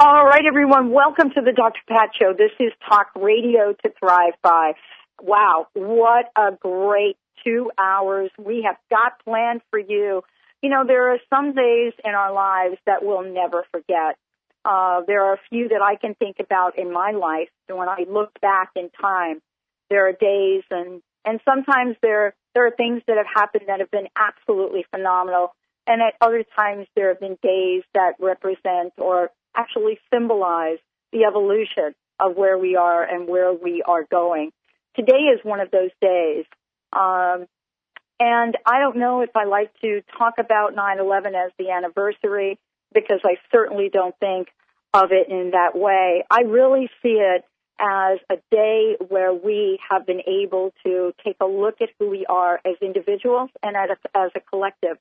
All right, everyone. Welcome to the Dr. Pat Show. This is Talk Radio to Thrive By. Wow, what a great two hours we have got planned for you. You know, there are some days in our lives that we'll never forget. Uh, there are a few that I can think about in my life. And when I look back in time, there are days and, and sometimes there, there are things that have happened that have been absolutely phenomenal. And at other times there have been days that represent or actually symbolize the evolution of where we are and where we are going. Today is one of those days. Um, and I don't know if I like to talk about 9-11 as the anniversary because I certainly don't think of it in that way. I really see it as a day where we have been able to take a look at who we are as individuals and as a, as a collective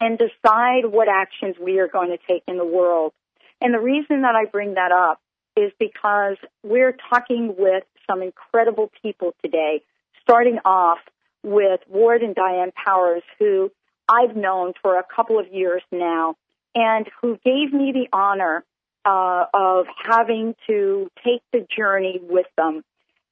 and decide what actions we are going to take in the world. And the reason that I bring that up is because we're talking with some incredible people today, starting off with Ward and Diane Powers, who I've known for a couple of years now, and who gave me the honor uh, of having to take the journey with them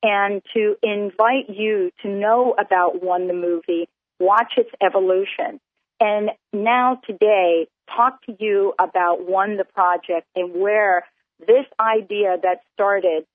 and to invite you to know about One the movie, watch its evolution, and now today talk to you about One the project and where this idea that started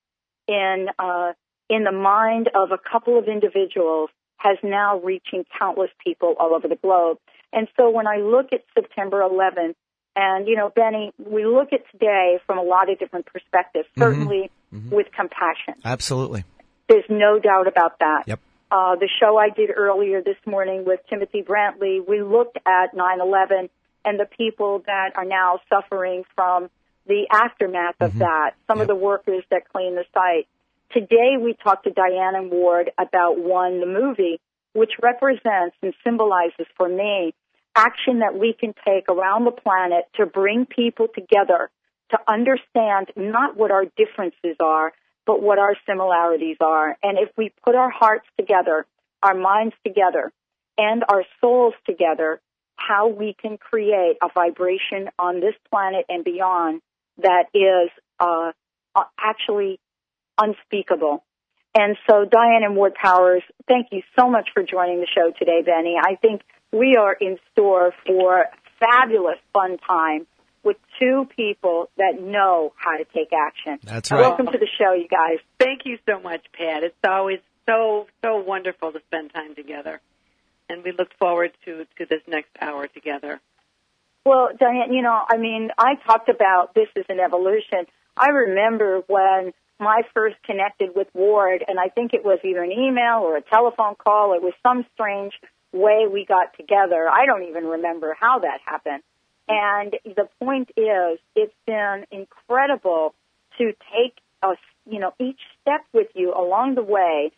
in uh, in the mind of a couple of individuals has now reaching countless people all over the globe. And so when I look at September 11th, and you know, Benny, we look at today from a lot of different perspectives. Mm-hmm. Certainly mm-hmm. with compassion. Absolutely. There's no doubt about that. Yep. Uh, the show I did earlier this morning with Timothy Brantley, we looked at 9/11 and the people that are now suffering from the aftermath of mm-hmm. that. Some yep. of the workers that clean the site. Today we talked to Diane and Ward about One the movie, which represents and symbolizes for me action that we can take around the planet to bring people together to understand not what our differences are, but what our similarities are. And if we put our hearts together, our minds together, and our souls together, how we can create a vibration on this planet and beyond that is uh, uh, actually unspeakable. And so, Diane and Ward Powers, thank you so much for joining the show today, Benny. I think we are in store for fabulous fun time with two people that know how to take action. That's right. Welcome to the show, you guys. Thank you so much, Pat. It's always so so wonderful to spend time together, and we look forward to to this next hour together. Well, Diane, you know, I mean, I talked about this as an evolution. I remember when I first connected with Ward, and I think it was either an email or a telephone call. It was some strange way we got together. I don't even remember how that happened. And the point is, it's been incredible to take a, you know, each step with you along the way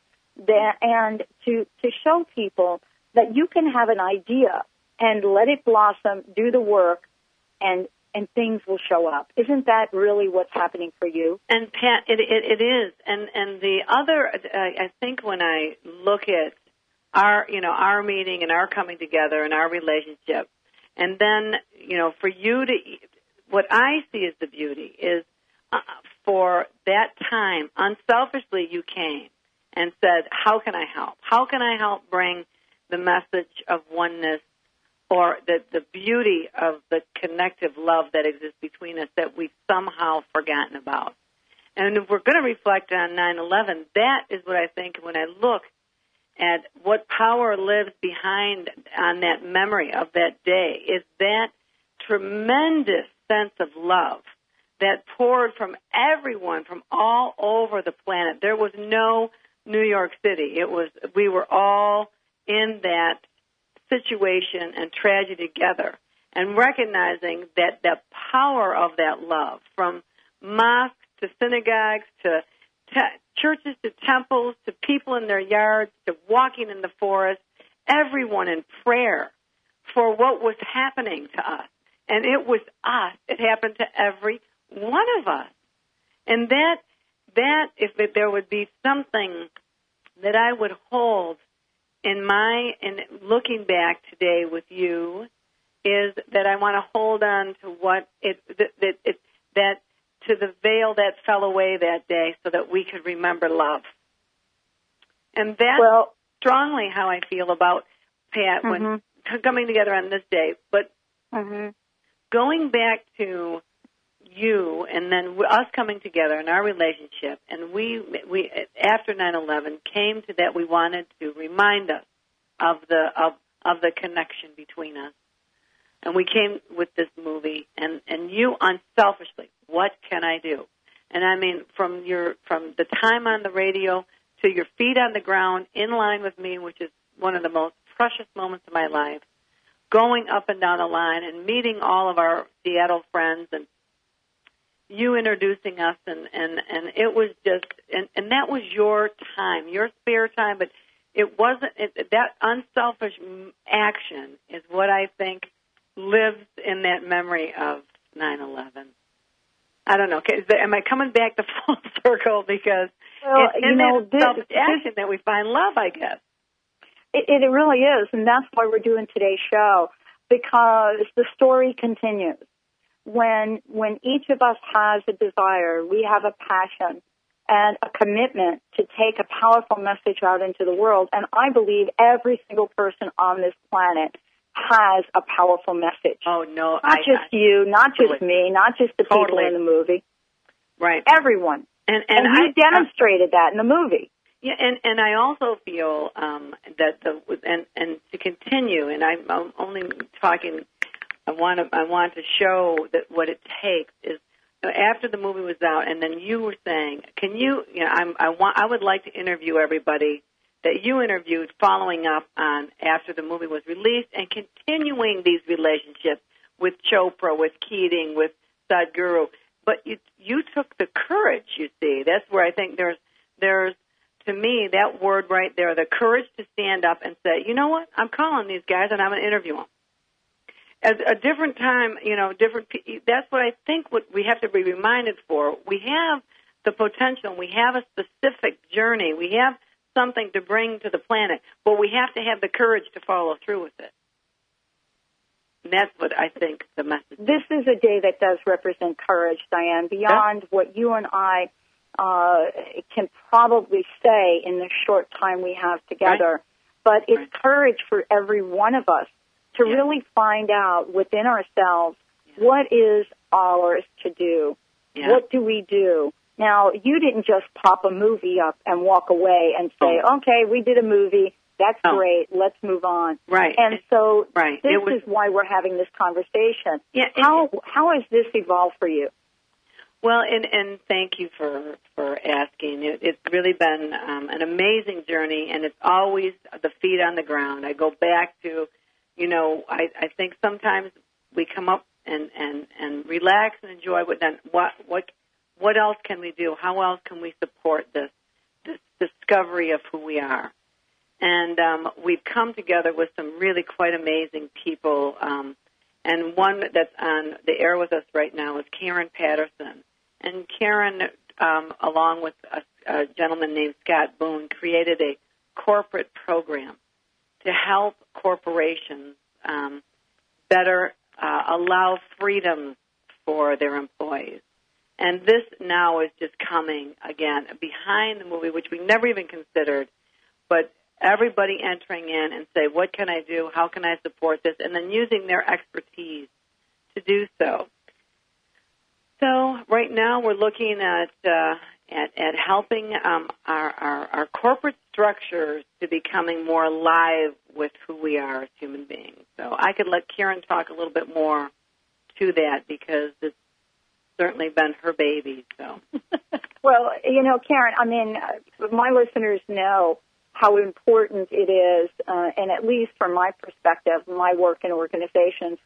that, and to, to show people that you can have an idea and let it blossom, do the work, and and things will show up. Isn't that really what's happening for you? And Pat, it it, it is. And and the other, uh, I think when I look at our you know our meeting and our coming together and our relationship, and then you know for you to, what I see as the beauty is uh, for that time unselfishly you came and said, how can I help? How can I help bring the message of oneness or the, the beauty of the connective love that exists between us that we've somehow forgotten about. And if we're going to reflect on 9-11, that is what I think when I look at what power lives behind on that memory of that day is that tremendous sense of love that poured from everyone from all over the planet. There was no New York City. It was we were all in that situation and tragedy together and recognizing that the power of that love from mosques to synagogues to te- churches to temples to people in their yards to walking in the forest everyone in prayer for what was happening to us. And it was us. It happened to every one of us. And that that if there would be something that I would hold in my in looking back today with you is that I want to hold on to what it that it, it, that to the veil that fell away that day so that we could remember love. And that's well, strongly how I feel about Pat when mm-hmm. coming together on this day. But mm-hmm. going back to you and then us coming together in our relationship and we we after 9/11 came to that we wanted to remind us of the of of the connection between us. And we came with this movie and and you unselfishly what can I do? And I mean from your from the time on the radio to your feet on the ground in line with me which is one of the most precious moments of my life going up and down the line and meeting all of our Seattle friends and you introducing us and and and it was just and and that was your time your spare time but it wasn't it, that unselfish action is what i think lives in that memory of 9/11 i don't know okay, there, am i coming back to full circle because well, it's in you know, that this, selfish action that we find love i guess. It, it really is and that's why we're doing today's show because the story continues when when each of us has a desire, we have a passion and a commitment to take a powerful message out into the world. And I believe every single person on this planet has a powerful message. Oh no, not I, just I, you, not just totally. me, not just the totally. people in the movie. Right. Everyone. And and, and you I, demonstrated that in the movie. Yeah, and and I also feel um, that the and and to continue, and I'm, I'm only talking I want to I want to show that what it takes is after the movie was out, and then you were saying, can you? You know, I'm, I want I would like to interview everybody that you interviewed following up on after the movie was released and continuing these relationships with Chopra, with Keating, with Sadhguru. But you you took the courage. You see, that's where I think there's there's to me that word right there, the courage to stand up and say, you know what, I'm calling these guys and I'm going to interview them at a different time, you know, different. That's what I think. What we have to be reminded for. We have the potential. We have a specific journey. We have something to bring to the planet, but we have to have the courage to follow through with it. And that's what I think the message. This is a day that does represent courage, Diane. Beyond yeah. what you and I uh, can probably say in the short time we have together, right. but it's right. courage for every one of us to yeah. really find out within ourselves yeah. what is ours to do. Yeah. What do we do? Now, you didn't just pop a movie up and walk away and say, oh. okay, we did a movie. That's oh. great. Let's move on. Right. And so right. this was, is why we're having this conversation. Yeah. How, how has this evolved for you? Well, and and thank you for for asking. It, it's really been um, an amazing journey, and it's always the feet on the ground. I go back to you know, I, I think sometimes we come up and, and, and relax and enjoy, but then what, what, what else can we do? How else can we support this this discovery of who we are? And um, we've come together with some really quite amazing people. Um, and one that's on the air with us right now is Karen Patterson. And Karen, um, along with a, a gentleman named Scott Boone, created a corporate program to help corporations um, better uh, allow freedom for their employees. And this now is just coming again behind the movie, which we never even considered, but everybody entering in and say, what can I do? How can I support this? And then using their expertise to do so. So right now we're looking at uh, at, at helping um, our, our, our corporate structures to becoming more alive with who we are as human beings. So I could let Karen talk a little bit more to that because it's certainly been her baby. So. well, you know, Karen, I mean, my listeners know how important it is, uh, and at least from my perspective, my work in organizations,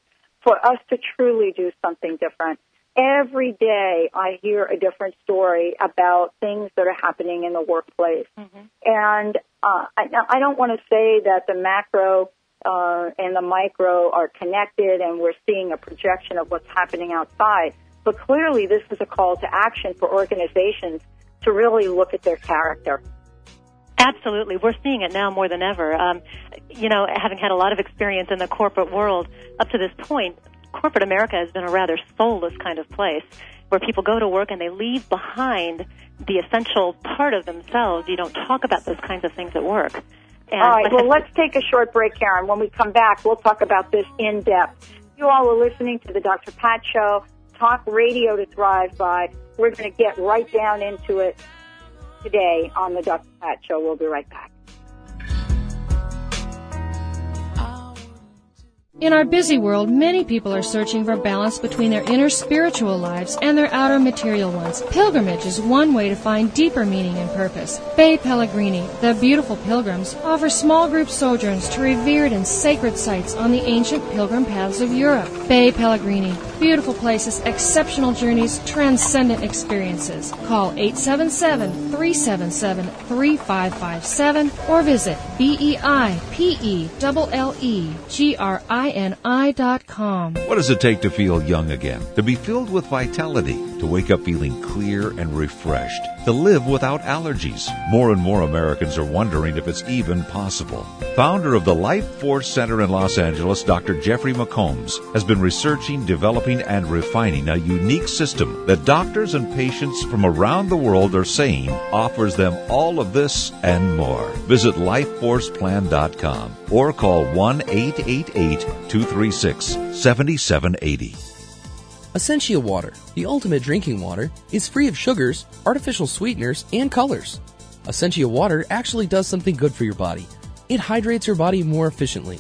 for us to truly do something different. Every day I hear a different story about things that are happening in the workplace. Mm-hmm. And uh, I, I don't want to say that the macro uh, and the micro are connected and we're seeing a projection of what's happening outside. But clearly this is a call to action for organizations to really look at their character Absolutely. We're seeing it now more than ever. Um, you know, having had a lot of experience in the corporate world up to this point, corporate America has been a rather soulless kind of place where people go to work and they leave behind the essential part of themselves. You don't talk about those kinds of things at work. And all right. Well, let's take a short break, Karen. When we come back, we'll talk about this in depth. You all are listening to the Dr. Pat Show, talk radio to thrive by. We're going to get right down into it today on the Dr. Pat Show. We'll be right back. In our busy world, many people are searching for balance between their inner spiritual lives and their outer material ones. Pilgrimage is one way to find deeper meaning and purpose. Bei Pellegrini, the beautiful pilgrims, offers small group sojourns to revered and sacred sites on the ancient pilgrim paths of Europe. Bei Pellegrini, beautiful places, exceptional journeys, transcendent experiences. Call 877-377-3557 or visit B-E-I-P-E-L-L-E-G-R-I ini.com. What does it take to feel young again? To be filled with vitality, to wake up feeling clear and refreshed, to live without allergies. More and more Americans are wondering if it's even possible. Founder of the Life Force Center in Los Angeles, Dr. Jeffrey McCombs, has been researching, developing, and refining a unique system that doctors and patients from around the world are saying offers them all of this and more. Visit lifeforceplan.com or call 1 888 236 7780. Essentia Water, the ultimate drinking water, is free of sugars, artificial sweeteners, and colors. Essentia Water actually does something good for your body. It hydrates your body more efficiently.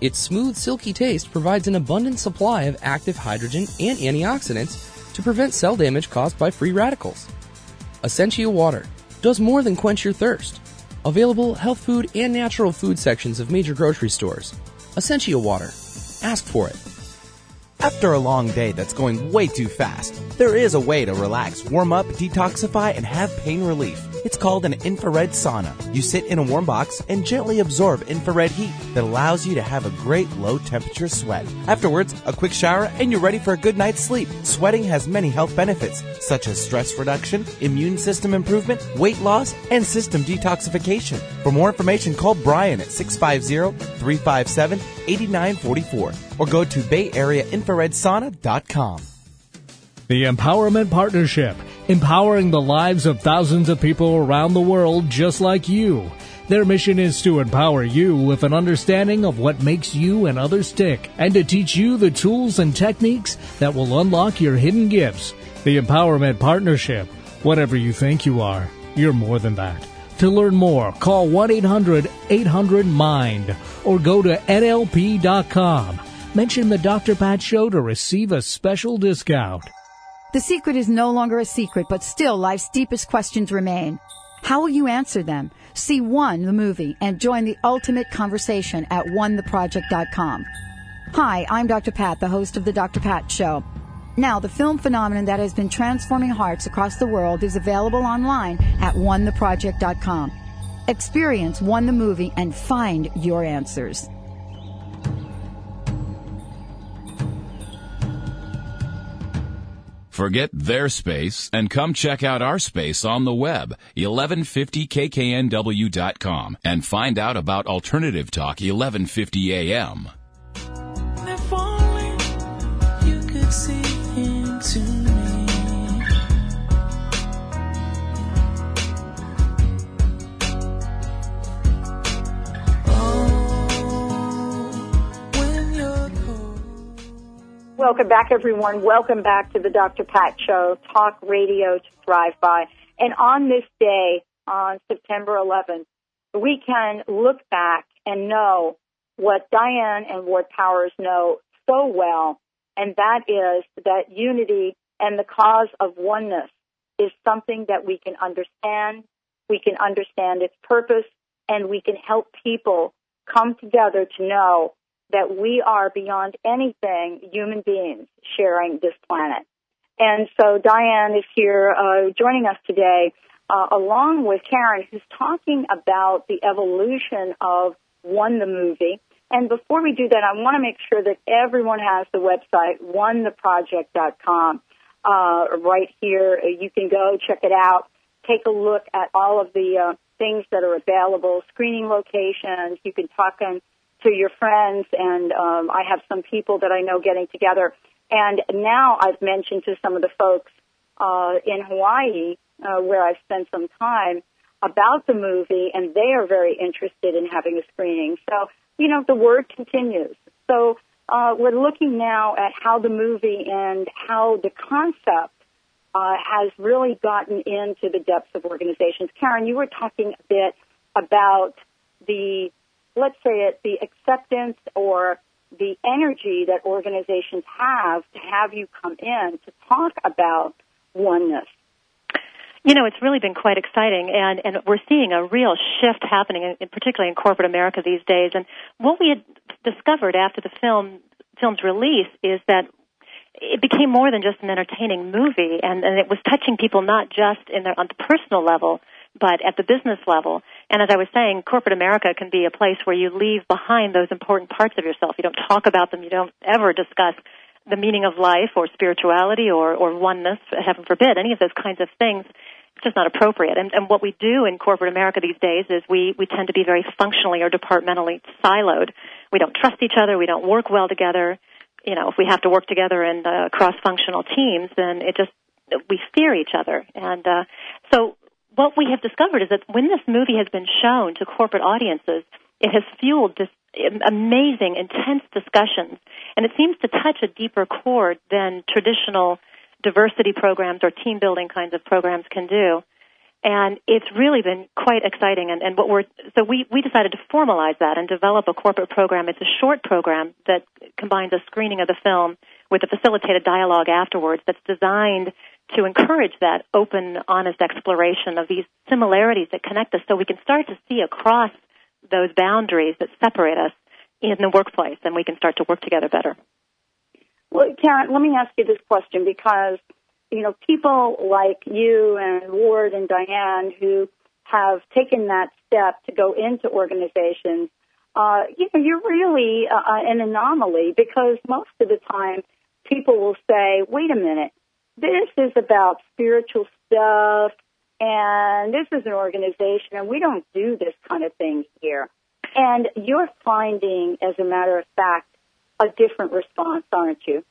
Its smooth, silky taste provides an abundant supply of active hydrogen and antioxidants to prevent cell damage caused by free radicals. Essentia Water does more than quench your thirst. Available health food and natural food sections of major grocery stores. Essentia Water. Ask for it. After a long day that's going way too fast, there is a way to relax, warm up, detoxify, and have pain relief. It's called an infrared sauna. You sit in a warm box and gently absorb infrared heat that allows you to have a great low temperature sweat. Afterwards, a quick shower and you're ready for a good night's sleep. Sweating has many health benefits, such as stress reduction, immune system improvement, weight loss, and system detoxification. For more information, call Brian at 650-357-8944 or go to bayareainfraredsauna.com. The Empowerment Partnership, empowering the lives of thousands of people around the world just like you. Their mission is to empower you with an understanding of what makes you and others tick and to teach you the tools and techniques that will unlock your hidden gifts. The Empowerment Partnership. Whatever you think you are, you're more than that. To learn more, call 1 800 800 MIND or go to NLP.com. Mention the Dr. Pat Show to receive a special discount. The secret is no longer a secret, but still life's deepest questions remain. How will you answer them? See One, the movie, and join the ultimate conversation at onetheproject.com. Hi, I'm Dr. Pat, the host of the Dr. Pat Show. Now, the film phenomenon that has been transforming hearts across the world is available online at onetheproject.com. Experience One the Movie and find your answers. Forget their space and come check out our space on the web, 1150kknw.com, and find out about Alternative Talk 1150 AM. Welcome back, everyone. Welcome back to the Dr. Pat Show, talk radio to thrive by. And on this day, on September 11th, we can look back and know what Diane and Ward Powers know so well, and that is that unity and the cause of oneness is something that we can understand, we can understand its purpose, and we can help people come together to know that we are beyond anything human beings sharing this planet. And so Diane is here uh, joining us today, uh, along with Karen, who's talking about the evolution of One the movie. And before we do that, I want to make sure that everyone has the website, onetheproject.com. Uh, right here, you can go check it out. Take a look at all of the uh, things that are available, screening locations. You can talk in to your friends, and um, I have some people that I know getting together. And now I've mentioned to some of the folks uh, in Hawaii, uh, where I've spent some time, about the movie, and they are very interested in having a screening. So, you know, the word continues. So uh, we're looking now at how the movie and how the concept uh, has really gotten into the depths of organizations. Karen, you were talking a bit about the, let's say it, the acceptance or the energy that organizations have to have you come in to talk about oneness. You know, it's really been quite exciting, and, and we're seeing a real shift happening, in, particularly in corporate America these days. And what we had discovered after the film film's release is that it became more than just an entertaining movie, and, and it was touching people not just in their on the personal level, but at the business level. And as I was saying, corporate America can be a place where you leave behind those important parts of yourself. You don't talk about them. You don't ever discuss the meaning of life or spirituality or, or oneness, heaven forbid, any of those kinds of things. It's just not appropriate. And, and what we do in corporate America these days is we, we tend to be very functionally or departmentally siloed. We don't trust each other. We don't work well together. You know, if we have to work together in uh, cross-functional teams, then it just we fear each other. And uh, so what we have discovered is that when this movie has been shown to corporate audiences, it has fueled this amazing, intense discussions, and it seems to touch a deeper chord than traditional diversity programs or team building kinds of programs can do. And it's really been quite exciting. And, and what we're so we we decided to formalize that and develop a corporate program. It's a short program that combines a screening of the film with a facilitated dialogue afterwards. That's designed to encourage that open, honest exploration of these similarities that connect us, so we can start to see across those boundaries that separate us in the workplace, and we can start to work together better. Well, Karen, let me ask you this question because, you know, people like you and Ward and Diane who have taken that step to go into organizations, uh, you know, you're really uh, an anomaly because most of the time people will say, wait a minute, this is about spiritual stuff and this is an organization and we don't do this kind of thing here. And you're finding, as a matter of fact, a different response, aren't you?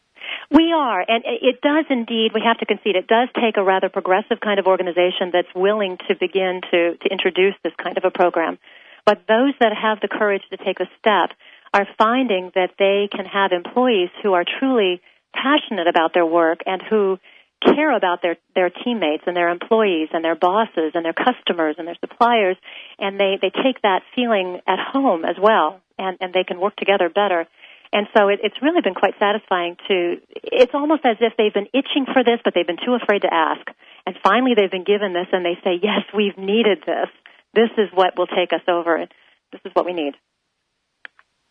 We are, and it does indeed, we have to concede, it does take a rather progressive kind of organization that's willing to begin to, to introduce this kind of a program. But those that have the courage to take a step are finding that they can have employees who are truly passionate about their work and who care about their their teammates and their employees and their bosses and their customers and their suppliers and they they take that feeling at home as well and and they can work together better. And so it, it's really been quite satisfying to it's almost as if they've been itching for this but they've been too afraid to ask. And finally they've been given this and they say yes we've needed this. This is what will take us over and this is what we need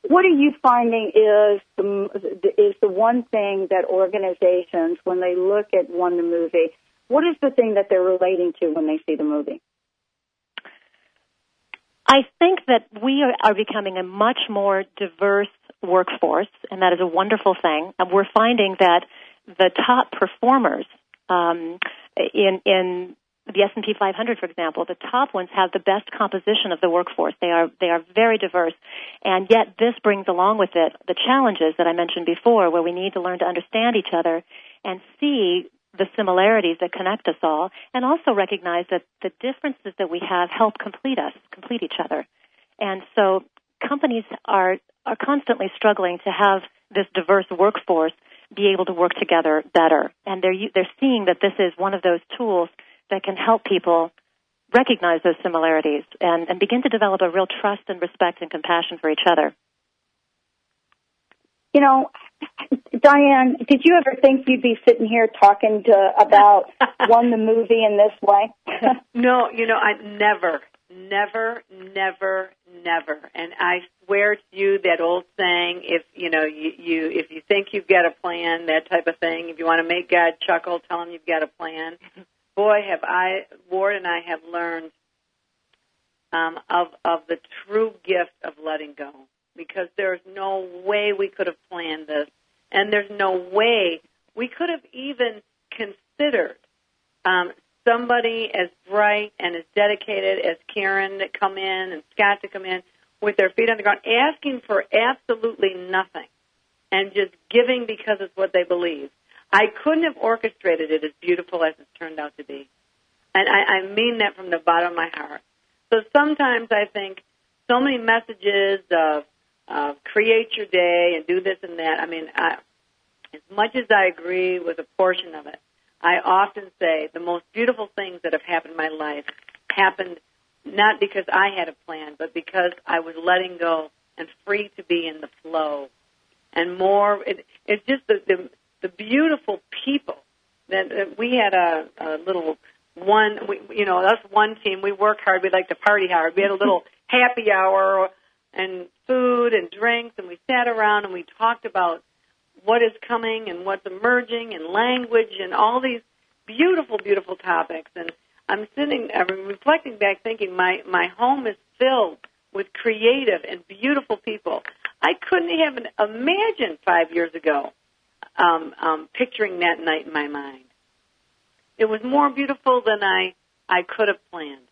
what are you finding is the is the one thing that organizations, when they look at one the movie, what is the thing that they're relating to when they see the movie? I think that we are, are becoming a much more diverse workforce, and that is a wonderful thing. And we're finding that the top performers um, in in the S&P 500, for example, the top ones have the best composition of the workforce. They are they are very diverse, and yet this brings along with it the challenges that I mentioned before, where we need to learn to understand each other and see the similarities that connect us all, and also recognize that the differences that we have help complete us, complete each other. And so companies are are constantly struggling to have this diverse workforce be able to work together better, and they're they're seeing that this is one of those tools that can help people recognize those similarities and, and begin to develop a real trust and respect and compassion for each other. You know, Diane, did you ever think you'd be sitting here talking to, about one the movie in this way? no, you know, I never, never, never, never. And I swear to you that old saying, if you know, you, you if you think you've got a plan, that type of thing. If you want to make God chuckle, tell him you've got a plan boy, have I, Ward and I have learned um, of of the true gift of letting go because there's no way we could have planned this, and there's no way we could have even considered um, somebody as bright and as dedicated as Karen to come in and Scott to come in with their feet on the ground, asking for absolutely nothing and just giving because it's what they believe. I couldn't have orchestrated it as beautiful as it's turned out to be. And I, I mean that from the bottom of my heart. So sometimes I think so many messages of uh, create your day and do this and that. I mean, I, as much as I agree with a portion of it, I often say the most beautiful things that have happened in my life happened not because I had a plan, but because I was letting go and free to be in the flow. And more, it, it's just the, the the beautiful people that, that we had a, a little one we you know us one team we work hard we like to party hard. We had a little happy hour and food and drinks and we sat around and we talked about what is coming and what's emerging and language and all these beautiful beautiful topics. And i'm sitting i'm reflecting back thinking my my home is filled with creative and beautiful people. I couldn't even imagine five years ago um, um, picturing that night in my mind. It was more beautiful than I I could have planned.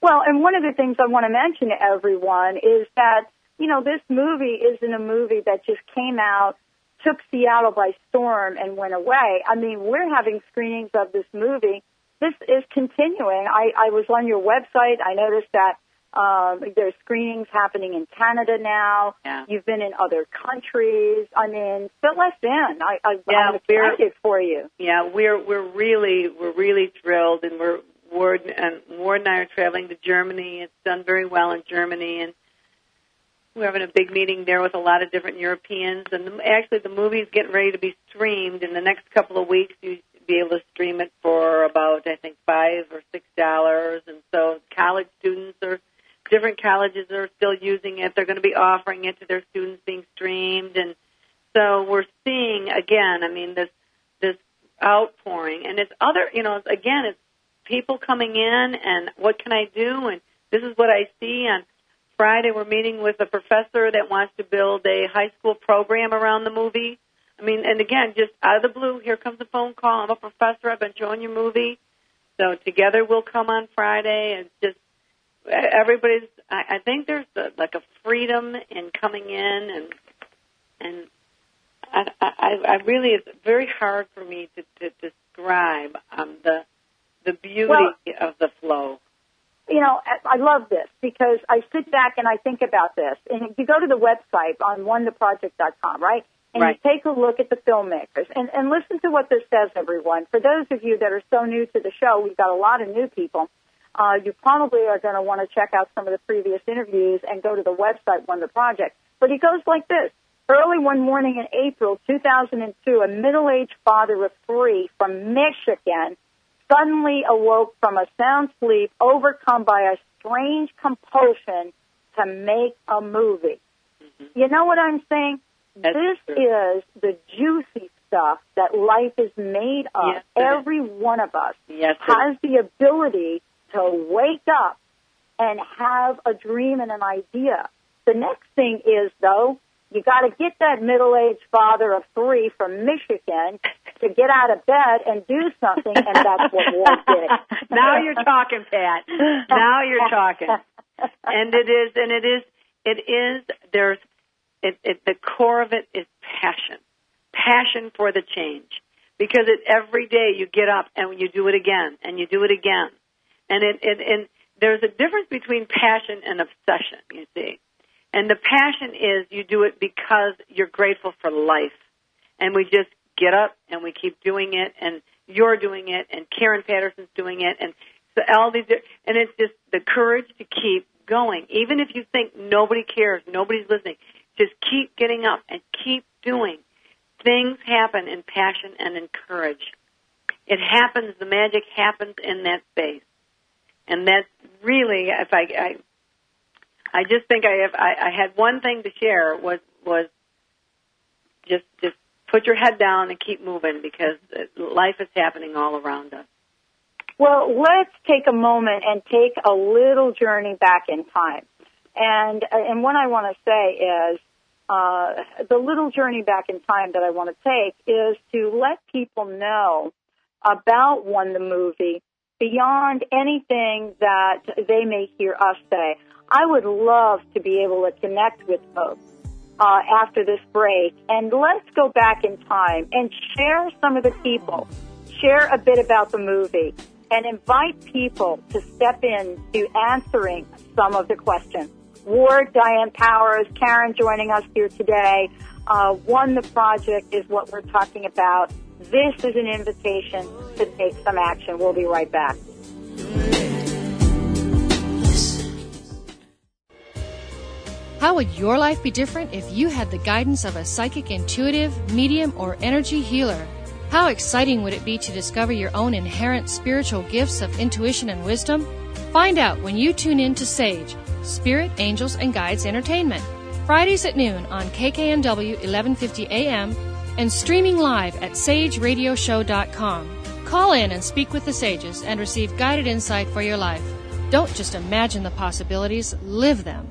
Well, and one of the things I want to mention to everyone is that you know this movie isn't a movie that just came out, took Seattle by storm, and went away. I mean, we're having screenings of this movie. This is continuing. I, I was on your website. I noticed that um, there's screenings happening in Canada now. Yeah. You've been in other countries. I mean, fill us in. I, I, Yeah, I'm excited for you. Yeah, we're we're really we're really thrilled, and we're Ward and Ward and I are traveling to Germany. It's done very well in Germany, and we're having a big meeting there with a lot of different Europeans. And the, actually, the movie's getting ready to be streamed in the next couple of weeks. You be able to stream it for about I think five or six dollars, and so college students are different colleges are still using it. They're going to be offering it to their students being streamed, and so we're seeing again. I mean, this this outpouring, and it's other. You know, it's, again, it's people coming in, and what can I do? And this is what I see on Friday. We're meeting with a professor that wants to build a high school program around the movie. I mean, and again, just out of the blue, here comes a phone call. I'm a professor. I've been showing your movie. So together we'll come on Friday and just everybody's I, I think there's a, like a freedom in coming in and and I, I, I really it's very hard for me to, to describe um, the the beauty Well- of the flow. you know, I love this because I sit back and I think about this. And if you go to the website on onetheproject.com, right? And Right. you take a look at the filmmakers and, and listen to what this says, everyone. For those of you that are so new to the show, we've got a lot of new people. Uh, you probably are going to want to check out some of the previous interviews and go to the website, the Project. But he goes like this. Early one morning in April 2002, a middle-aged father of three from Michigan suddenly awoke from a sound sleep, overcome by a strange compulsion to make a movie. You know what I'm saying? That's this true. is the juicy stuff that life is made of. Yes, it is. Every one of us Yes, has the ability to wake up and have a dream and an idea. The next thing is, though, you got to get that middle-aged father of three from Michigan to get out of bed and do something, and that's what Ward did. now you're talking, Pat. Now you're talking. And it is, and it is, it is. There's, it, it. The core of it is passion, passion for the change. Because it, every day you get up and you do it again, and you do it again, and it, it, and there's a difference between passion and obsession. You see, and the passion is you do it because you're grateful for life, and we just get up and we keep doing it, and you're doing it, and Karen Patterson's doing it, and so all these, and it's just the courage to keep going, even if you think nobody cares, nobody's listening. Just keep getting up and keep doing. Things happen in passion and in courage. It happens. The magic happens in that space, and that's really, if I, I, I just think I have. I, I had one thing to share was was just just put your head down and keep moving because life is happening all around us. Well, let's take a moment and take a little journey back in time. And and what I want to say is uh, the little journey back in time that I want to take is to let people know about one the movie beyond anything that they may hear us say. I would love to be able to connect with folks uh, after this break, and let's go back in time and share some of the people, share a bit about the movie, and invite people to step in to answering some of the questions. Ward, Diane Powers, Karen joining us here today. Uh, one, the project is what we're talking about. This is an invitation to take some action. We'll be right back. How would your life be different if you had the guidance of a psychic intuitive, medium, or energy healer? How exciting would it be to discover your own inherent spiritual gifts of intuition and wisdom? Find out when you tune in to Sage, Spirit, Angels, and Guides Entertainment, Fridays at noon on KKNW 1150 AM and streaming live at sageradioshow.com. Call in and speak with the sages and receive guided insight for your life. Don't just imagine the possibilities, live them.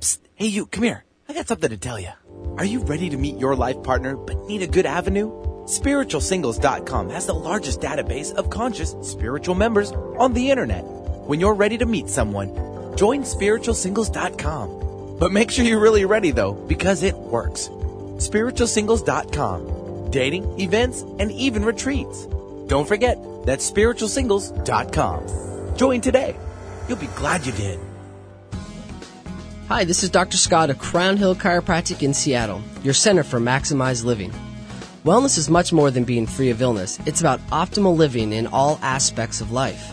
Psst, hey you, come here. I got something to tell you. Are you ready to meet your life partner but need a good avenue? SpiritualSingles.com has the largest database of conscious spiritual members on the internet. When you're ready to meet someone, join SpiritualSingles.com. But make sure you're really ready though, because it works. SpiritualSingles.com. Dating, events, and even retreats. Don't forget, that's SpiritualSingles.com. Join today. You'll be glad you did. Hi, this is Dr. Scott of Crown Hill Chiropractic in Seattle, your center for maximized living. Wellness is much more than being free of illness. It's about optimal living in all aspects of life.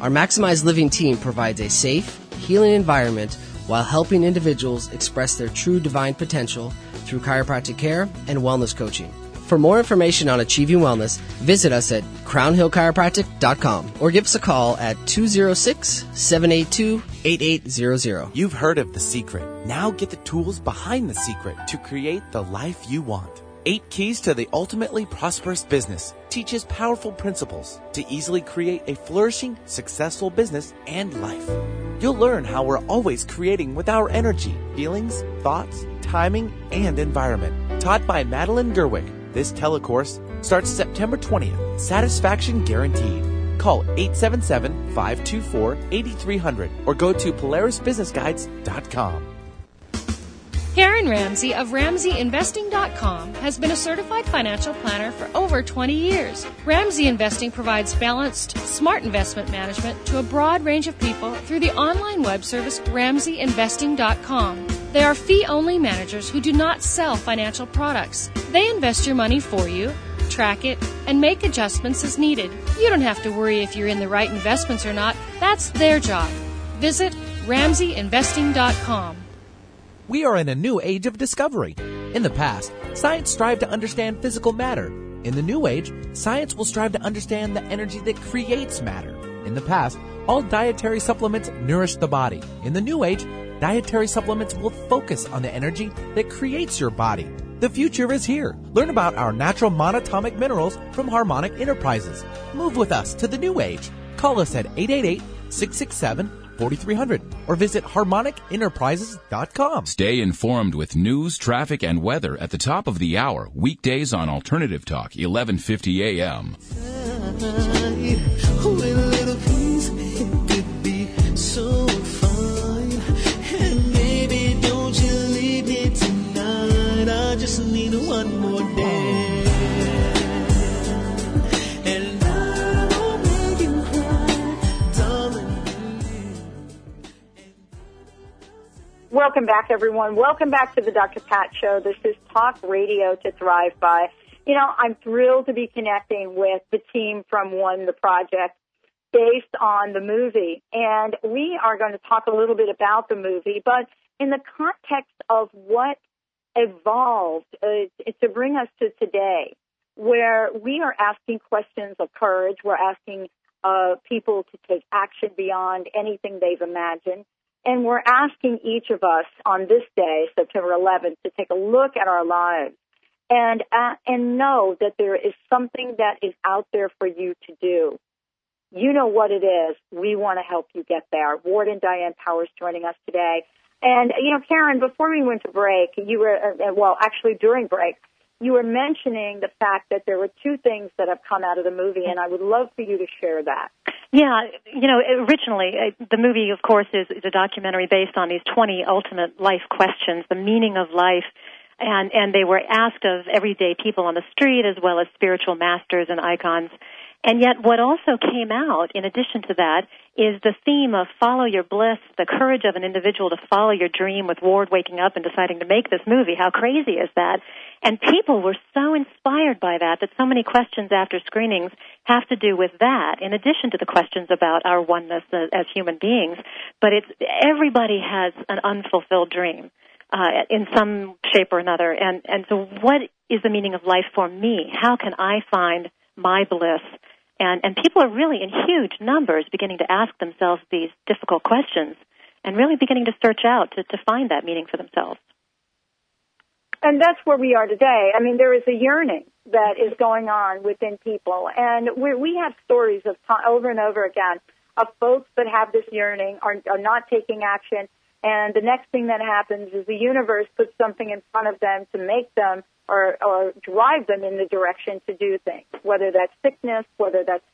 Our Maximized Living team provides a safe, healing environment while helping individuals express their true divine potential through chiropractic care and wellness coaching. For more information on achieving wellness, visit us at crownhillchiropractic.com or give us a call at 206-782-8800. You've heard of The Secret. Now get the tools behind The Secret to create the life you want. Eight Keys to the Ultimately Prosperous Business teaches powerful principles to easily create a flourishing, successful business and life. You'll learn how we're always creating with our energy, feelings, thoughts, timing, and environment. Taught by Madeline Gerwick, this telecourse starts September 20th. Satisfaction guaranteed. Call 877-524-8300 or go to polarisbusinessguides.com. Karen Ramsey of RamseyInvesting.com has been a certified financial planner for over 20 years. Ramsey Investing provides balanced, smart investment management to a broad range of people through the online web service RamseyInvesting.com. They are fee only managers who do not sell financial products. They invest your money for you, track it, and make adjustments as needed. You don't have to worry if you're in the right investments or not. That's their job. Visit RamseyInvesting.com. We are in a new age of discovery. In the past, science strived to understand physical matter. In the new age, science will strive to understand the energy that creates matter. In the past, all dietary supplements nourish the body. In the new age, dietary supplements will focus on the energy that creates your body. The future is here. Learn about our natural monatomic minerals from Harmonic Enterprises. Move with us to the new age. Call us at 888 667 4300 or visit harmonicenterprises.com. Stay informed with news, traffic, and weather at the top of the hour, weekdays on Alternative Talk, 1150 a.m. Welcome back, everyone. Welcome back to the Dr. Pat Show. This is Talk Radio to Thrive By. You know, I'm thrilled to be connecting with the team from One the Project based on the movie. And we are going to talk a little bit about the movie, but in the context of what evolved uh, to bring us to today, where we are asking questions of courage, we're asking uh, people to take action beyond anything they've imagined. And we're asking each of us on this day, September 11th, to take a look at our lives and uh, and know that there is something that is out there for you to do. You know what it is. We want to help you get there. Ward and Diane Powers joining us today. And you know, Karen, before we went to break, you were uh, well, actually during break, you were mentioning the fact that there were two things that have come out of the movie, and I would love for you to share that. Yeah, you know, originally uh, the movie, of course, is, is a documentary based on these 20 ultimate life questions, the meaning of life, and and they were asked of everyday people on the street as well as spiritual masters and icons. And yet, what also came out, in addition to that, is the theme of follow your bliss, the courage of an individual to follow your dream with Ward waking up and deciding to make this movie. How crazy is that? And people were so inspired by that that so many questions after screenings have to do with that, in addition to the questions about our oneness as, human beings. But it's, everybody has an unfulfilled dream. Uh, in some shape or another, and and so what is the meaning of life for me? How can I find my bliss and, and people are really in huge numbers beginning to ask themselves these difficult questions and really beginning to search out to, to find that meaning for themselves. And that's where we are today. I mean, there is a yearning that is going on within people. And we, we have stories of over and over again of folks that have this yearning, are, are not taking action. And the next thing that happens is the universe puts something in front of them to make them or, or drive them in the direction to do things, whether that's sickness, whether that's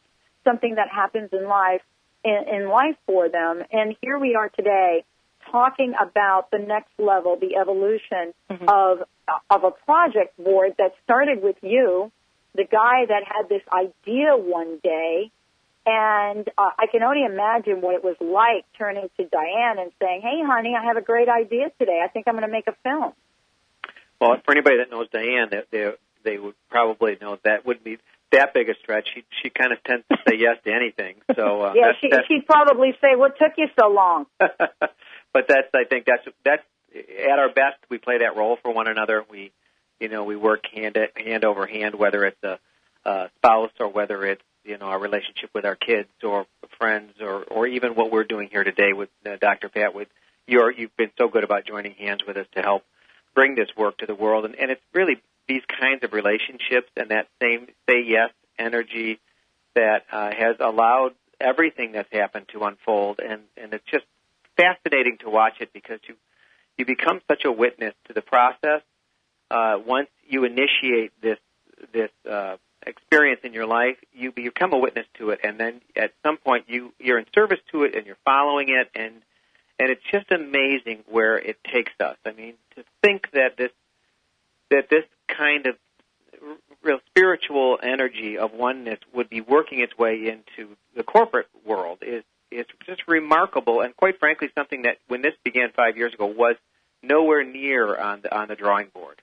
something that happens in life, in, in life for them. And here we are today talking about the next level, the evolution mm-hmm. of, of a project Ward that started with you, the guy that had this idea one day and uh, I can only imagine what it was like turning to Diane and saying, "Hey, honey, I have a great idea today. I think I'm going to make a film." Well, for anybody that knows Diane, they they, they would probably know that wouldn't be that big a stretch. She she kind of tends to say yes to anything. So uh, yeah, that's, she, that's, she'd probably say, "What took you so long?" but that's I think that's that's at our best. We play that role for one another. We you know we work hand hand over hand, whether it's a, a spouse or whether it's you know our relationship with our kids or friends or or even what we're doing here today with uh, Dr. Pat. With you're you've been so good about joining hands with us to help bring this work to the world, and, and it's really these kinds of relationships and that same say yes energy that uh, has allowed everything that's happened to unfold, and and it's just fascinating to watch it because you you become such a witness to the process uh, once you initiate this this uh, experience in your life, you become a witness to it, and then at some point you you're in service to it, and you're following it, and and it's just amazing where it takes us. I mean, to think that this that this kind of real spiritual energy of oneness would be working its way into the corporate world is is just remarkable, and quite frankly, something that when this began five years ago was nowhere near on the on the drawing board.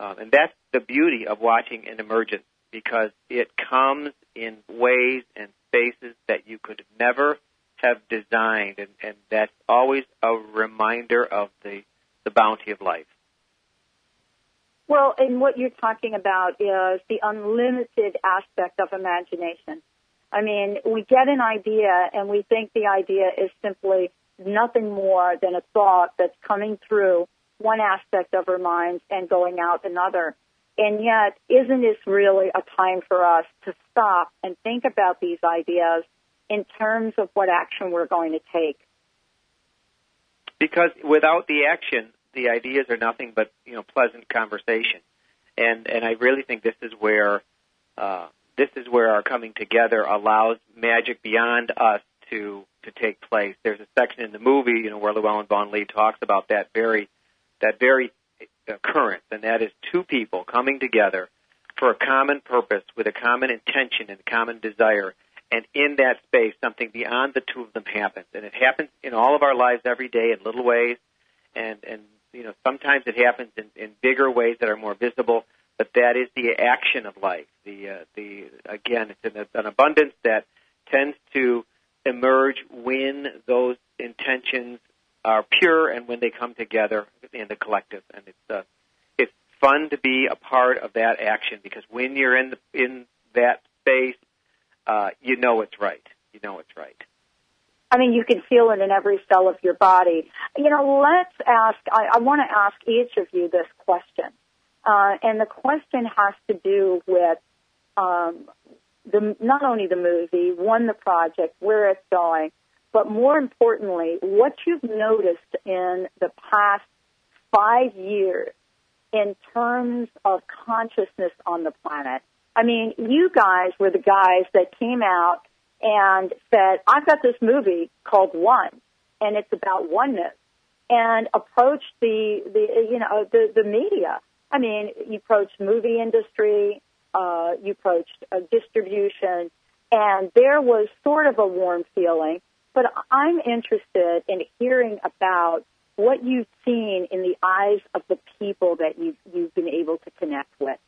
Um, and that's the beauty of watching an emergence because it comes in ways and spaces that you could never have designed, and, and that's always a reminder of the, the bounty of life. Well, and what you're talking about is the unlimited aspect of imagination. I mean, we get an idea and we think the idea is simply nothing more than a thought that's coming through one aspect of our minds and going out another. And yet, isn't this really a time for us to stop and think about these ideas in terms of what action we're going to take? Because without the action, the ideas are nothing but you know pleasant conversation, and and I really think this is where uh, this is where our coming together allows magic beyond us to to take place. There's a section in the movie, you know, where Llewellyn Vaughan Lee talks about that very that very occurrence, and that is two people coming together for a common purpose with a common intention and a common desire. And in that space, something beyond the two of them happens, and it happens in all of our lives every day in little ways, and and you know sometimes it happens in, in bigger ways that are more visible. But that is the action of life. The uh, the again, it's an, an abundance that tends to emerge when those intentions are pure and when they come together in the collective. And it's uh, it's fun to be a part of that action because when you're in the, in that space, uh, you know it's right. You know it's right. I mean, you can feel it in every cell of your body. You know, let's ask, I, I want to ask each of you this question. Uh, and the question has to do with um, the, not only the movie, one, the project, where it's going, but more importantly, what you've noticed in the past five years in terms of consciousness on the planet. I mean, you guys were the guys that came out and said, I've got this movie called One, and it's about oneness, and approached the, the you know, the, the media. I mean, you approached movie industry, uh, you approached uh, distribution, and there was sort of a warm feeling. But I'm interested in hearing about what you've seen in the eyes of the people that you've, you've been able to connect with.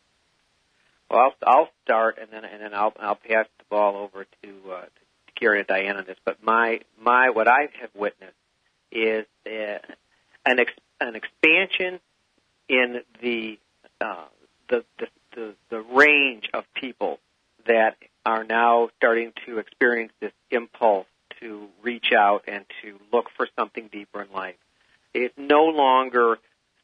Well, I'll, I'll start, and then and then I'll I'll pass the ball over to uh, to Karen and Diane on this. But my my what I have witnessed is uh, an ex, an expansion in the, uh, the the the the range of people that are now starting to experience this impulse to reach out and to look for something deeper in life. It's no longer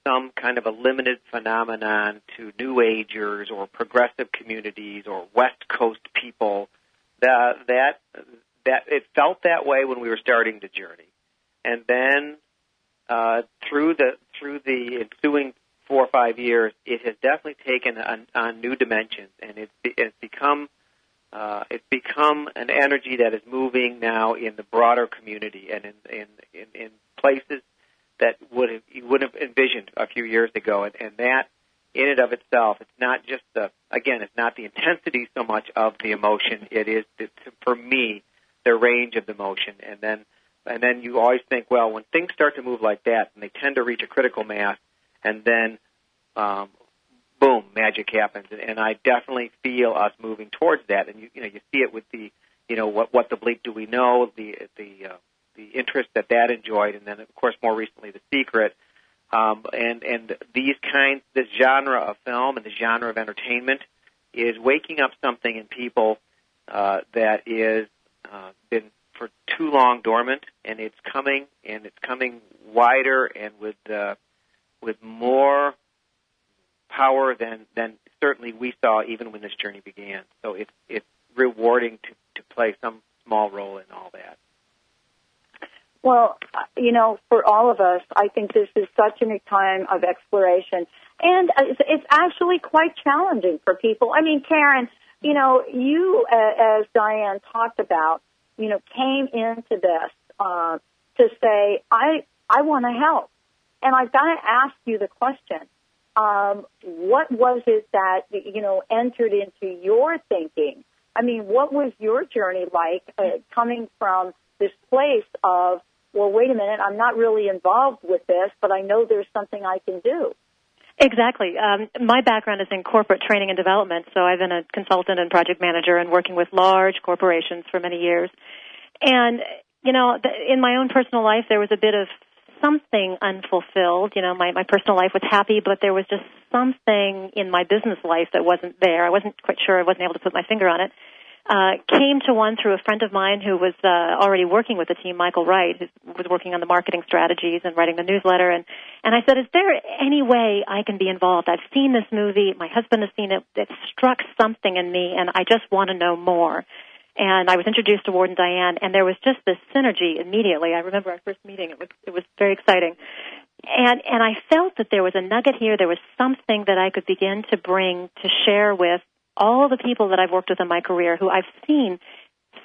some kind of a limited phenomenon to New Agers or progressive communities or West Coast people. That that that it felt that way when we were starting the journey, and then uh, through the through the ensuing four or five years, it has definitely taken on, on new dimensions, and it's it's become uh, it's become an energy that is moving now in the broader community and in in in, in places that would have, you wouldn't have envisioned a few years ago, and, and that in and of itself, it's not just the again, it's not the intensity so much of the emotion. It is the, for me the range of the emotion, and then and then you always think, well, when things start to move like that, and they tend to reach a critical mass, and then um, boom, magic happens. And, and I definitely feel us moving towards that. And you, you know, you see it with the, you know, what what the Bleep do we know, the the uh, the interest that that enjoyed, and then of course more recently the secret. Um, and and these kinds, this genre of film and the genre of entertainment is waking up something in people uh, that is uh, been for too long dormant, and it's coming and it's coming wider and with uh, with more power than than certainly we saw even when this journey began. So it's it's rewarding to to play some small role in all that. Well, you know, for all of us, I think this is such a time of exploration, and it's actually quite challenging for people. I mean, Karen, you know, you as Diane talked about, you know, came into this uh, to say, I I want to help, and I've got to ask you the question: um, what was it that you know entered into your thinking? I mean, what was your journey like uh, coming from this place of, well, wait a minute, I'm not really involved with this, but I know there's something I can do. Exactly. Um, my background is in corporate training and development, so I've been a consultant and project manager and working with large corporations for many years. And you know, in my own personal life, there was a bit of something unfulfilled. You know, my, my personal life was happy, but there was just something in my business life that wasn't there. I wasn't quite sure. I wasn't able to put my finger on it. uh, came to one through a friend of mine who was uh, already working with the team, Michael Wright, who was working on the marketing strategies and writing the newsletter. And, and I said, is there any way I can be involved? I've seen this movie. My husband has seen it. It struck something in me, and I just want to know more. And I was introduced to Ward and Diane, and there was just this synergy immediately. I remember our first meeting; it was it was very exciting, and and I felt that there was a nugget here. There was something that I could begin to bring to share with all the people that I've worked with in my career who I've seen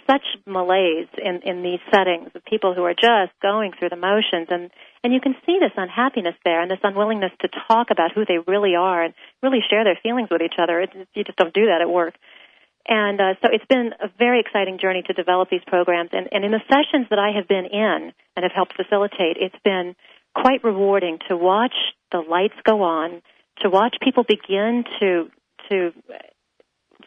such malaise in, in these settings of people who are just going through the motions and, and you can see this unhappiness there and this unwillingness to talk about who they really are and really share their feelings with each other. It, you just don't do that at work. And uh, so it's been a very exciting journey to develop these programs. And, and in the sessions that I have been in and have helped facilitate, it's been quite rewarding to watch the lights go on, to watch people begin to to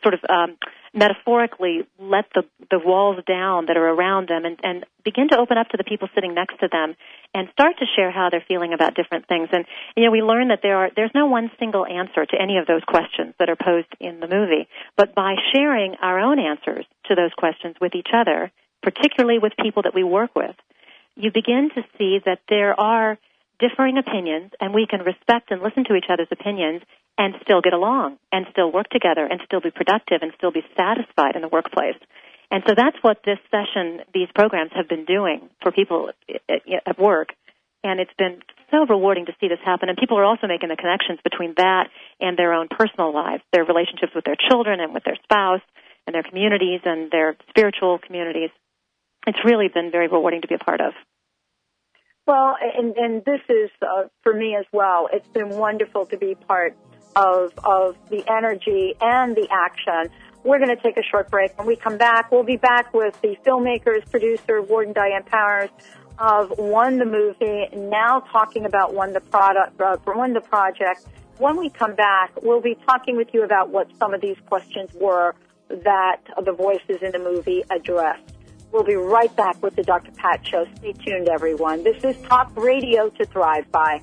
sort of um, metaphorically let the the walls down that are around them and, and begin to open up to the people sitting next to them and start to share how they're feeling about different things. And you know we learn that there are there's no one single answer to any of those questions that are posed in the movie. But by sharing our own answers to those questions with each other particularly with people that we work with you begin to see that there are differing opinions and we can respect and listen to each other's opinions and still get along and still work together and still be productive and still be satisfied in the workplace. And so that's what this session, these programs have been doing for people at work. And it's been so rewarding to see this happen. And people are also making the connections between that and their own personal lives, their relationships with their children and with their spouse and their communities and their spiritual communities. It's really been very rewarding to be a part of. Well, and, and this is uh, for me as well. It's been wonderful to be part of, of the energy and the action. We're going to take a short break. When we come back, we'll be back with the filmmakers, producer, Ward and Diane Powers of One the Movie, now talking about One the Product, uh, One the Project. When we come back, we'll be talking with you about what some of these questions were that the voices in the movie addressed. We'll be right back with the Dr. Pat Show. Stay tuned, everyone. This is Talk Radio to Thrive By.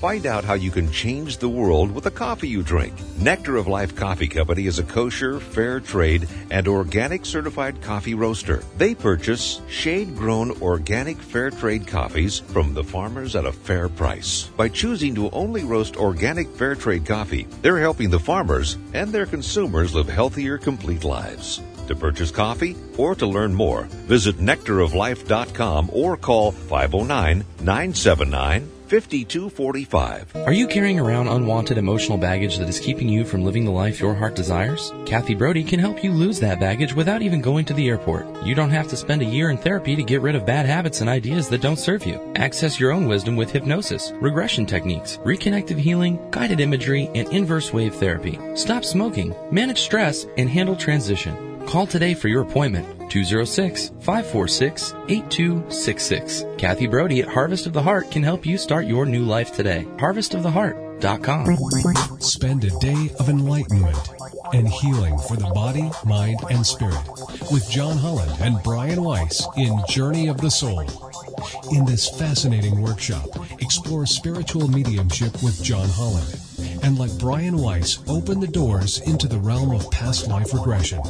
Find out how you can change the world with the coffee you drink. Nectar of Life Coffee Company is a kosher, fair trade, and organic certified coffee roaster. They purchase shade grown organic fair trade coffees from the farmers at a fair price. By choosing to only roast organic fair trade coffee, they're helping the farmers and their consumers live healthier, complete lives. To purchase coffee or to learn more, visit nectaroflife.com or call 509 979 5245. Are you carrying around unwanted emotional baggage that is keeping you from living the life your heart desires? Kathy Brody can help you lose that baggage without even going to the airport. You don't have to spend a year in therapy to get rid of bad habits and ideas that don't serve you. Access your own wisdom with hypnosis, regression techniques, reconnective healing, guided imagery, and inverse wave therapy. Stop smoking, manage stress, and handle transition. Call today for your appointment. 206 546 8266. Kathy Brody at Harvest of the Heart can help you start your new life today. HarvestoftheHeart.com. Spend a day of enlightenment and healing for the body, mind, and spirit with John Holland and Brian Weiss in Journey of the Soul. In this fascinating workshop, explore spiritual mediumship with John Holland and let Brian Weiss open the doors into the realm of past life regression.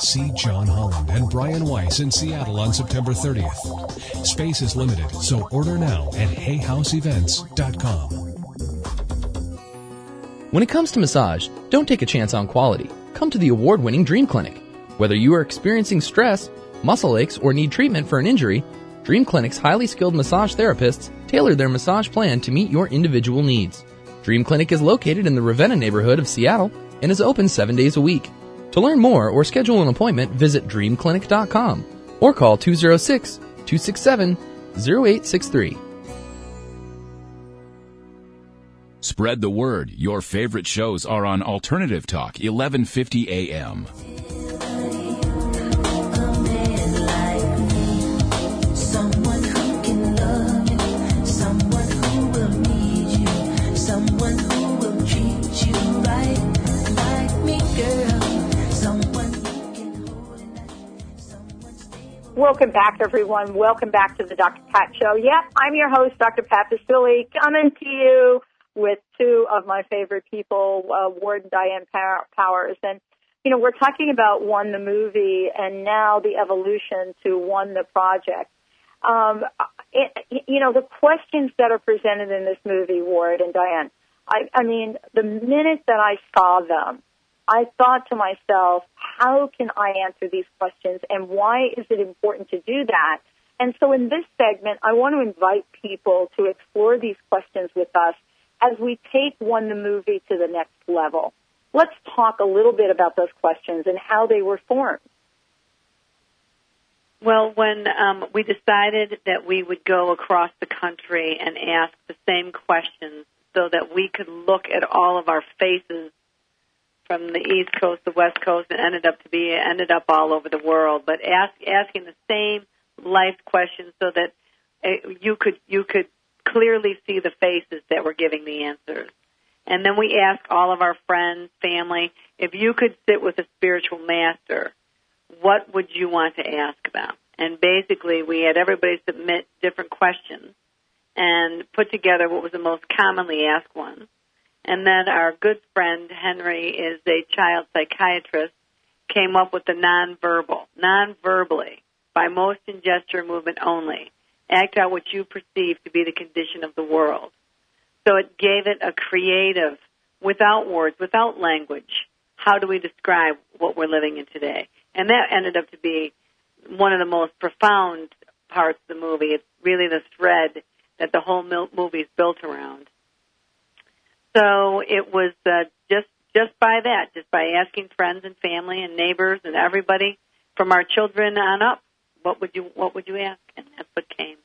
See John Holland and Brian Weiss in Seattle on September 30th. Space is limited, so order now at hayhouseevents.com. When it comes to massage, don't take a chance on quality. Come to the award winning Dream Clinic. Whether you are experiencing stress, muscle aches, or need treatment for an injury, Dream Clinic's highly skilled massage therapists tailor their massage plan to meet your individual needs. Dream Clinic is located in the Ravenna neighborhood of Seattle and is open seven days a week. To learn more or schedule an appointment, visit dreamclinic.com or call 206 267 0863. Spread the word. Your favorite shows are on Alternative Talk, 1150 AM. Welcome back, everyone. Welcome back to the Dr. Pat Show. Yep, I'm your host, Dr. Pat Baccili, coming to you with two of my favorite people, uh, Ward and Diane Powers. And, you know, we're talking about One the movie and now the evolution to One the project. Um, it, you know, the questions that are presented in this movie, Ward and Diane, I, I mean, the minute that I saw them, I thought to myself, how can I answer these questions and why is it important to do that? And so in this segment, I want to invite people to explore these questions with us as we take One the Movie to the next level. Let's talk a little bit about those questions and how they were formed. Well, when um, we decided that we would go across the country and ask the same questions so that we could look at all of our faces from the East Coast, the West Coast, and ended up to be ended up all over the world, but ask, asking the same life questions so that uh, you could you could clearly see the faces that were giving the answers. And then we asked all of our friends, family, if you could sit with a spiritual master, what would you want to ask about? And basically, we had everybody submit different questions and put together what was the most commonly asked ones. And then our good friend Henry is a child psychiatrist, came up with the nonverbal, non-verbally, by motion, gesture, movement only. Act out what you perceive to be the condition of the world. So it gave it a creative, without words, without language. How do we describe what we're living in today? And that ended up to be one of the most profound parts of the movie. It's really the thread that the whole movie is built around. So it was uh, just just by that, just by asking friends and family and neighbors and everybody from our children on up, what would you what would you ask? And that's what came.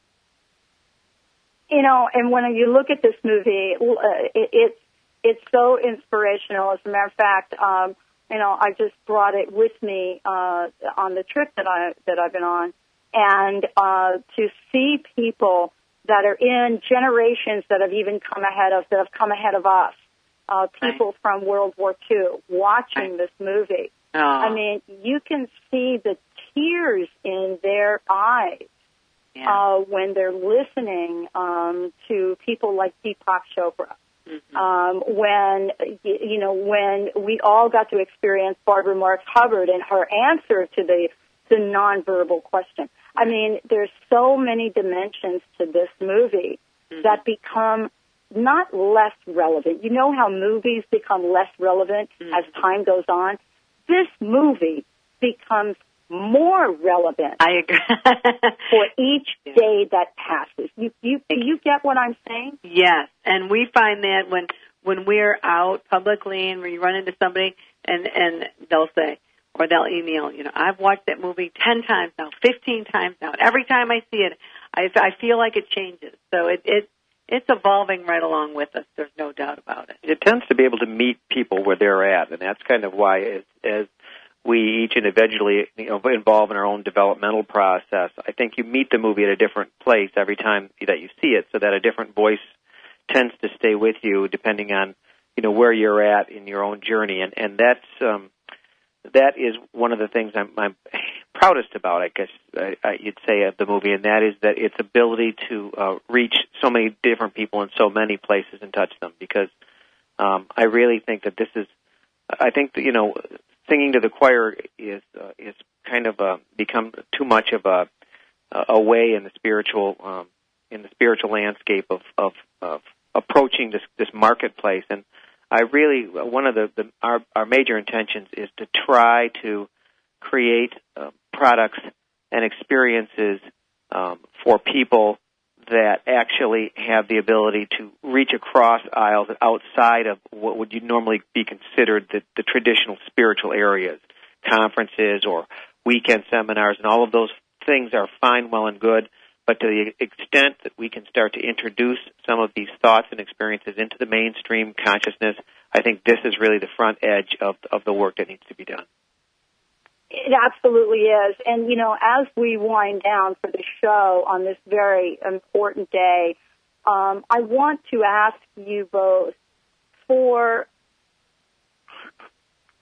You know, and when you look at this movie, uh, it, it's it's so inspirational. As a matter of fact, um, you know, I just brought it with me uh, on the trip that I that I've been on, and uh, to see people that are in generations that have even come ahead of that have come ahead of us, uh, people from World War II watching this movie. Oh. I mean, you can see the tears in their eyes uh, when they're listening um, to people like Deepak Chopra. Um, when you know when we all got to experience Barbara Marx Hubbard and her answer to the the nonverbal question. I mean, there's so many dimensions to this movie mm-hmm. that become not less relevant. You know how movies become less relevant mm-hmm. as time goes on? This movie becomes more relevant I agree. for each day that passes. You, you, do you get what I'm saying? Yes, and we find that when when we're out publicly and we run into somebody and and they'll say or they'll email, you know, I've watched that movie ten times now, fifteen times now. And every time I see it, I I feel like it changes. So it it it's evolving right along with us. There's no doubt about it. it tends to be able to meet people where they're at, and that's kind of why, as, as we each individually you know, involve in our own developmental process, I think you meet the movie at a different place every time that you see it, so that a different voice tends to stay with you depending on you know where you're at in your own journey, and and that's um, that is one of the things I'm, I'm proudest about, I guess I, I, you'd say, of the movie, and that is that its ability to uh, reach so many different people in so many places and touch them. Because um, I really think that this is, I think that you know, singing to the choir is uh, is kind of uh, become too much of a a way in the spiritual um, in the spiritual landscape of of, of approaching this this marketplace and I really one of the, the our our major intentions is to try to create uh, products and experiences um, for people that actually have the ability to reach across aisles outside of what would you normally be considered the, the traditional spiritual areas, conferences or weekend seminars, and all of those things are fine, well, and good. But to the extent that we can start to introduce some of these thoughts and experiences into the mainstream consciousness, I think this is really the front edge of of the work that needs to be done. It absolutely is. And, you know, as we wind down for the show on this very important day, um, I want to ask you both for,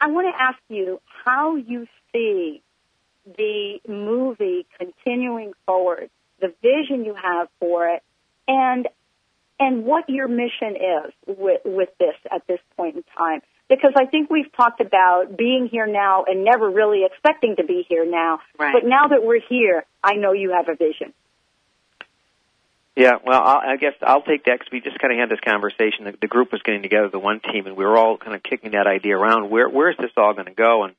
I want to ask you how you see the movie continuing forward, the vision you have for it, and and what your mission is with, with this at this point in time. Because I think we've talked about being here now and never really expecting to be here now. Right. But now that we're here, I know you have a vision. Yeah, well, I'll, I guess I'll take that because we just kind of had this conversation. The, the group was getting together, the one team, and we were all kind of kicking that idea around. Where where is this all going to go? And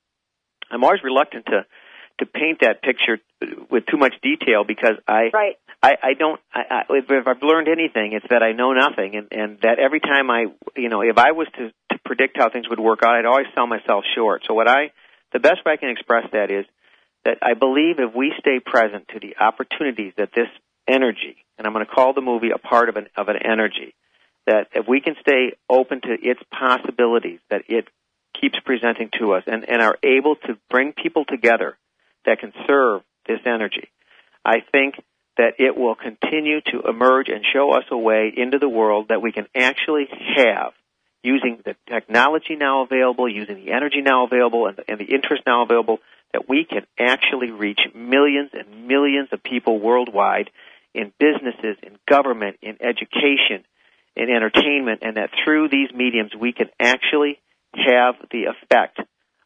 I'm always reluctant to to paint that picture with too much detail because I right. I, I don't. I, I, if, if I've learned anything, it's that I know nothing, and and that every time I, you know, if I was to to predict how things would work out, I'd always sell myself short. So what I, the best way I can express that is that I believe if we stay present to the opportunities that this energy, and I'm going to call the movie a part of an of an energy, that if we can stay open to its possibilities, that it keeps presenting to us, and and are able to bring people together that can serve this energy, I think that it will continue to emerge and show us a way into the world that we can actually have using the technology now available, using the energy now available, and the, and the interest now available, that we can actually reach millions and millions of people worldwide in businesses, in government, in education, in entertainment, and that through these mediums we can actually have the effect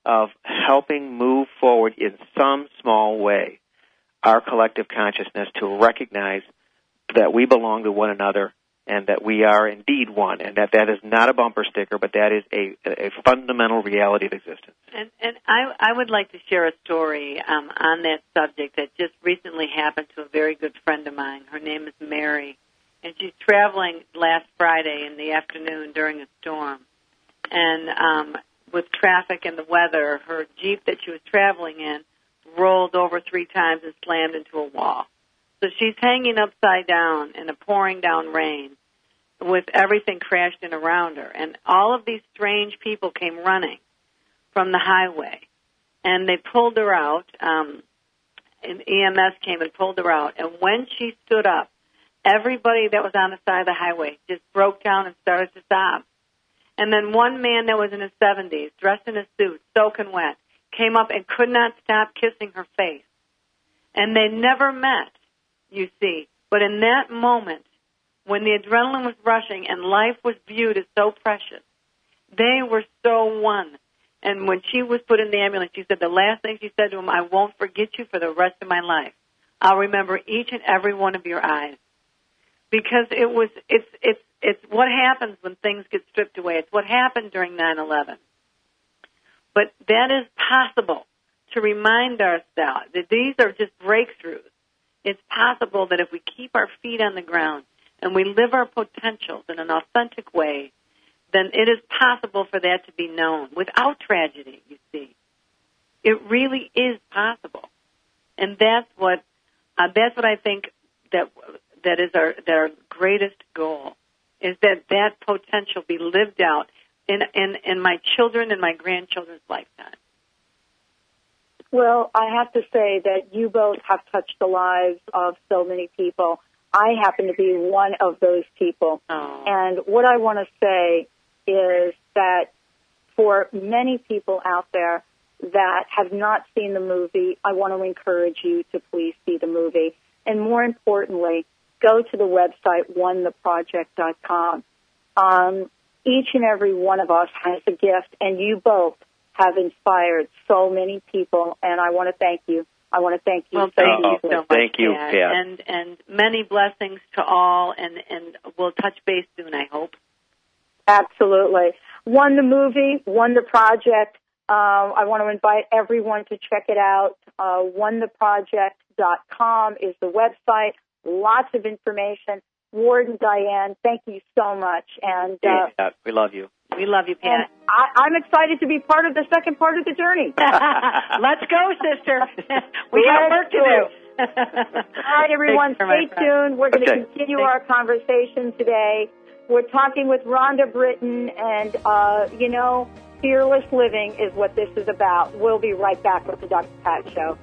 of helping move forward in some small way our collective consciousness to recognize that we belong to one another and that we are indeed one, and that that is not a bumper sticker, but that is a, a fundamental reality of existence. And, and I, I would like to share a story um, on that subject that just recently happened to a very good friend of mine. Her name is Mary, and she's traveling last Friday in the afternoon during a storm. And um, with traffic and the weather, her Jeep that she was traveling in rolled over three times and slammed into a wall. So she's hanging upside down in a pouring down rain with everything crashed in around her. And all of these strange people came running from the highway. And they pulled her out. Um, and EMS came and pulled her out. And when she stood up, everybody that was on the side of the highway just broke down and started to sob. And then one man that was in his 70s, dressed in a suit, soaking wet, came up and could not stop kissing her face. And they never met, you see. But in that moment, when the adrenaline was rushing and life was viewed as so precious, they were so one. And when she was put in the ambulance, she said the last thing she said to him, I won't forget you for the rest of my life. I'll remember each and every one of your eyes. Because it was, it's, it's, it's what happens when things get stripped away. It's what happened during 9-11. But that is possible to remind ourselves that these are just breakthroughs. It's possible that if we keep our feet on the ground and we live our potentials in an authentic way, then it is possible for that to be known without tragedy, you see. It really is possible. And that's what, uh, that's what I think that, that is our, that our greatest goal is that that potential be lived out in, in, in my children and my grandchildren's lifetime. Well, I have to say that you both have touched the lives of so many people. I happen to be one of those people. Oh. And what I want to say is that for many people out there that have not seen the movie, I want to encourage you to please see the movie. And more importantly, go to the website onetheproject.com. Um, each and every one of us has a gift, and you both have inspired so many people, and I want to thank you. I want to thank you. Well, so thank you so much, Thank you, Pat. Pat. And and many blessings to all, and and we'll touch base soon. I hope. Absolutely. One the movie, One the project. Uh, I want to invite everyone to check it out. Uh, onetheproject.com is the website. Lots of information. Ward and Diane, thank you so much. And uh, Yeah, we love you. We love you, and Pat. I, I'm excited to be part of the second part of the journey. Let's go, sister. we got Let's work to do do. All right, everyone, Take care, stay friend. tuned. We're going to Okay. continue our conversation today. We're talking with Rhonda Britten, and, uh, you know, fearless living is what this is about. We'll be right back with the Dr. Pat Show.